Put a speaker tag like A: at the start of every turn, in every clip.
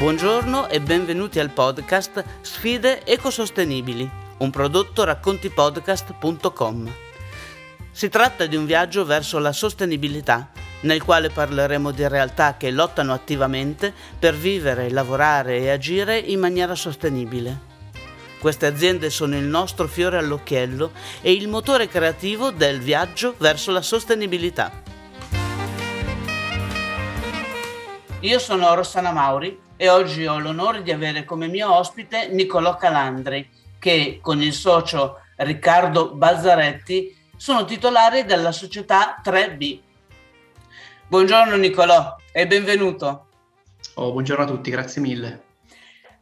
A: Buongiorno e benvenuti al podcast Sfide ecosostenibili, un prodotto raccontipodcast.com. Si tratta di un viaggio verso la sostenibilità, nel quale parleremo di realtà che lottano attivamente per vivere, lavorare e agire in maniera sostenibile. Queste aziende sono il nostro fiore all'occhiello e il motore creativo del viaggio verso la sostenibilità. Io sono Rossana Mauri e oggi ho l'onore di avere come mio ospite Niccolò Calandri, che con il socio Riccardo Balzaretti sono titolari della società 3B. Buongiorno Niccolò e benvenuto.
B: Oh, buongiorno a tutti, grazie mille.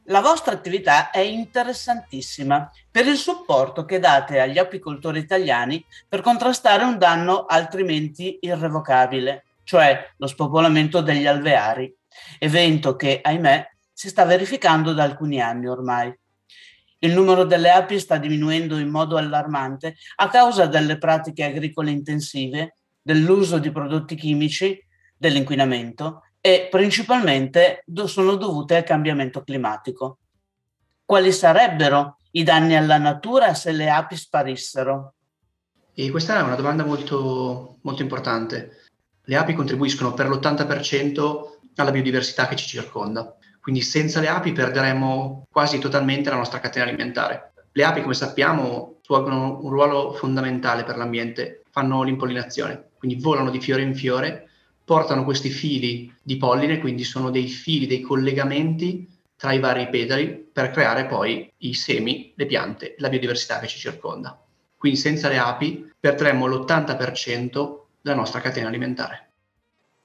A: La vostra attività è interessantissima per il supporto che date agli apicoltori italiani per contrastare un danno altrimenti irrevocabile, cioè lo spopolamento degli alveari evento che, ahimè, si sta verificando da alcuni anni ormai. Il numero delle api sta diminuendo in modo allarmante a causa delle pratiche agricole intensive, dell'uso di prodotti chimici, dell'inquinamento e principalmente sono dovute al cambiamento climatico. Quali sarebbero i danni alla natura se le api sparissero?
B: E questa è una domanda molto, molto importante. Le api contribuiscono per l'80% alla biodiversità che ci circonda. Quindi senza le api perderemo quasi totalmente la nostra catena alimentare. Le api, come sappiamo, svolgono un ruolo fondamentale per l'ambiente, fanno l'impollinazione, quindi volano di fiore in fiore, portano questi fili di polline, quindi sono dei fili, dei collegamenti tra i vari petali per creare poi i semi, le piante, la biodiversità che ci circonda. Quindi senza le api perderemo l'80% della nostra catena alimentare.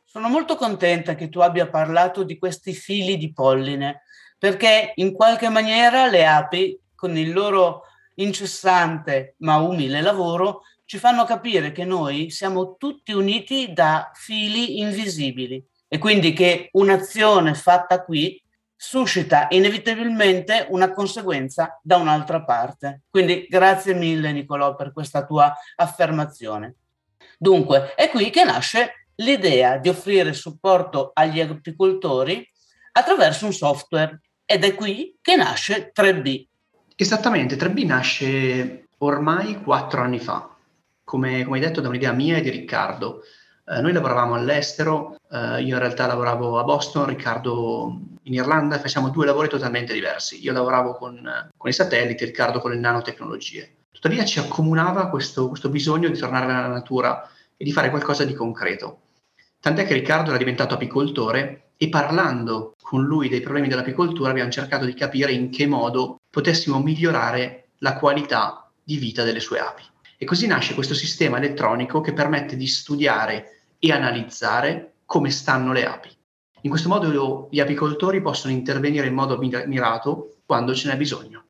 A: Sono molto contenta che tu abbia parlato di questi fili di polline, perché in qualche maniera le api, con il loro incessante ma umile lavoro, ci fanno capire che noi siamo tutti uniti da fili invisibili e quindi che un'azione fatta qui suscita inevitabilmente una conseguenza da un'altra parte. Quindi grazie mille Nicolò per questa tua affermazione. Dunque, è qui che nasce l'idea di offrire supporto agli apicoltori attraverso un software ed è qui che nasce 3B.
B: Esattamente, 3B nasce ormai quattro anni fa, come, come detto da un'idea mia e di Riccardo. Eh, noi lavoravamo all'estero, eh, io in realtà lavoravo a Boston, Riccardo in Irlanda, facciamo due lavori totalmente diversi. Io lavoravo con, con i satelliti, Riccardo con le nanotecnologie. Tuttavia ci accomunava questo, questo bisogno di tornare alla natura e di fare qualcosa di concreto. Tant'è che Riccardo era diventato apicoltore e parlando con lui dei problemi dell'apicoltura abbiamo cercato di capire in che modo potessimo migliorare la qualità di vita delle sue api. E così nasce questo sistema elettronico che permette di studiare e analizzare come stanno le api. In questo modo gli apicoltori possono intervenire in modo mirato quando ce n'è bisogno.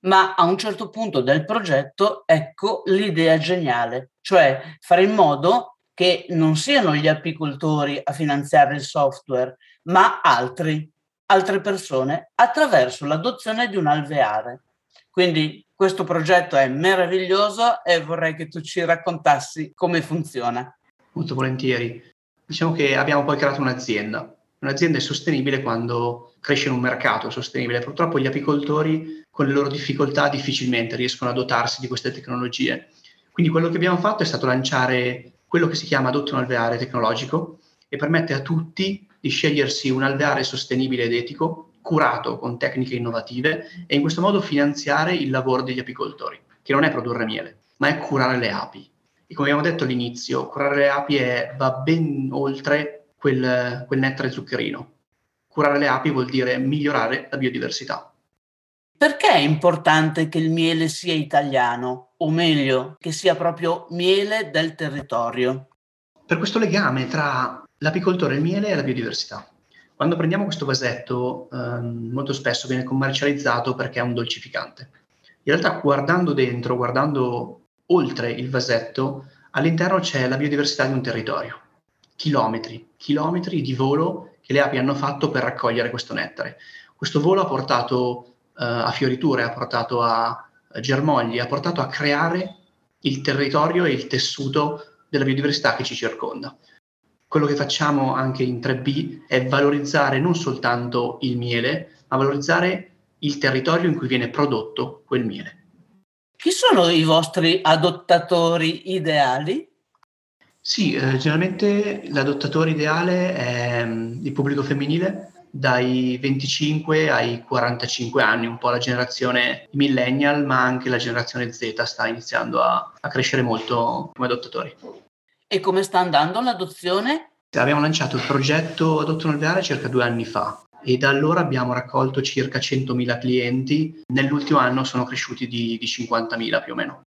A: Ma a un certo punto del progetto ecco l'idea geniale, cioè fare in modo che non siano gli apicoltori a finanziare il software, ma altri, altre persone, attraverso l'adozione di un alveare. Quindi questo progetto è meraviglioso e vorrei che tu ci raccontassi come funziona.
B: Molto volentieri. Diciamo che abbiamo poi creato un'azienda. Un'azienda è sostenibile quando cresce in un mercato sostenibile. Purtroppo gli apicoltori con le loro difficoltà difficilmente riescono a dotarsi di queste tecnologie. Quindi quello che abbiamo fatto è stato lanciare quello che si chiama adotto un alveare tecnologico e permette a tutti di scegliersi un alveare sostenibile ed etico, curato con tecniche innovative e in questo modo finanziare il lavoro degli apicoltori, che non è produrre miele, ma è curare le api. E come abbiamo detto all'inizio, curare le api è, va ben oltre quel, quel nettare zuccherino. Curare le api vuol dire migliorare la biodiversità.
A: Perché è importante che il miele sia italiano, o meglio, che sia proprio miele del territorio?
B: Per questo legame tra l'apicoltore, il miele e la biodiversità. Quando prendiamo questo vasetto, ehm, molto spesso viene commercializzato perché è un dolcificante. In realtà, guardando dentro, guardando oltre il vasetto, all'interno c'è la biodiversità di un territorio. Chilometri, chilometri di volo che le api hanno fatto per raccogliere questo nettare. Questo volo ha portato eh, a fioriture, ha portato a germogli, ha portato a creare il territorio e il tessuto della biodiversità che ci circonda. Quello che facciamo anche in 3B è valorizzare non soltanto il miele, ma valorizzare il territorio in cui viene prodotto quel miele.
A: Chi sono i vostri adottatori ideali?
B: Sì, eh, generalmente l'adottatore ideale è um, il pubblico femminile dai 25 ai 45 anni, un po' la generazione millennial, ma anche la generazione Z sta iniziando a, a crescere molto come adottatori.
A: E come sta andando l'adozione?
B: Abbiamo lanciato il progetto Adotto Alveare circa due anni fa e da allora abbiamo raccolto circa 100.000 clienti. Nell'ultimo anno sono cresciuti di, di 50.000 più o meno.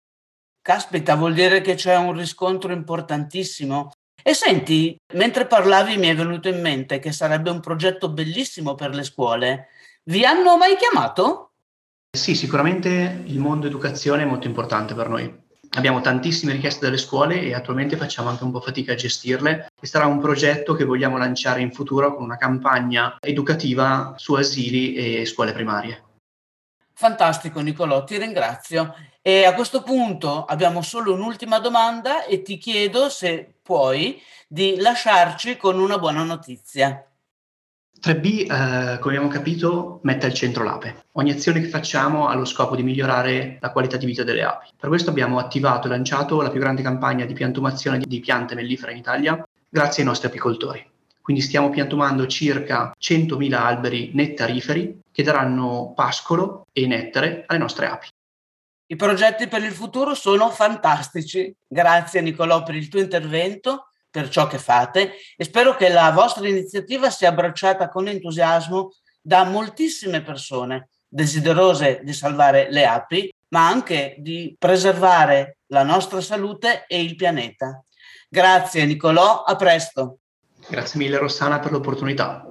A: Caspita, vuol dire che c'è un riscontro importantissimo. E senti, mentre parlavi mi è venuto in mente che sarebbe un progetto bellissimo per le scuole. Vi hanno mai chiamato?
B: Sì, sicuramente il mondo educazione è molto importante per noi. Abbiamo tantissime richieste dalle scuole e attualmente facciamo anche un po' fatica a gestirle e sarà un progetto che vogliamo lanciare in futuro con una campagna educativa su asili e scuole primarie.
A: Fantastico Nicolò, ti ringrazio. E a questo punto abbiamo solo un'ultima domanda e ti chiedo se puoi di lasciarci con una buona notizia.
B: 3B, eh, come abbiamo capito, mette al centro l'ape. Ogni azione che facciamo ha lo scopo di migliorare la qualità di vita delle api. Per questo abbiamo attivato e lanciato la più grande campagna di piantumazione di piante mellifere in Italia grazie ai nostri apicoltori. Quindi stiamo piantumando circa 100.000 alberi nettariferi che daranno pascolo e nettare alle nostre api.
A: I progetti per il futuro sono fantastici. Grazie Nicolò per il tuo intervento, per ciò che fate e spero che la vostra iniziativa sia abbracciata con entusiasmo da moltissime persone desiderose di salvare le api, ma anche di preservare la nostra salute e il pianeta. Grazie Nicolò, a presto.
B: Grazie mille Rossana per l'opportunità.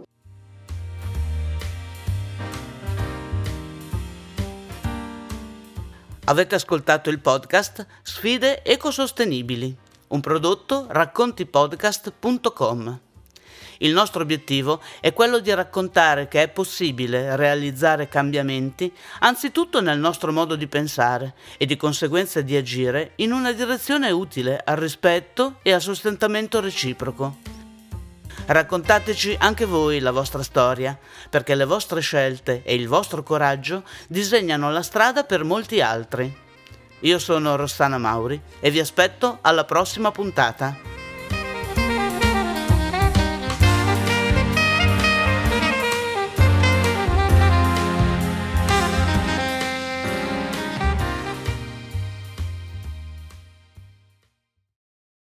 A: Avete ascoltato il podcast Sfide ecosostenibili, un prodotto raccontipodcast.com. Il nostro obiettivo è quello di raccontare che è possibile realizzare cambiamenti anzitutto nel nostro modo di pensare e di conseguenza di agire in una direzione utile al rispetto e al sostentamento reciproco. Raccontateci anche voi la vostra storia, perché le vostre scelte e il vostro coraggio disegnano la strada per molti altri. Io sono Rossana Mauri e vi aspetto alla prossima puntata.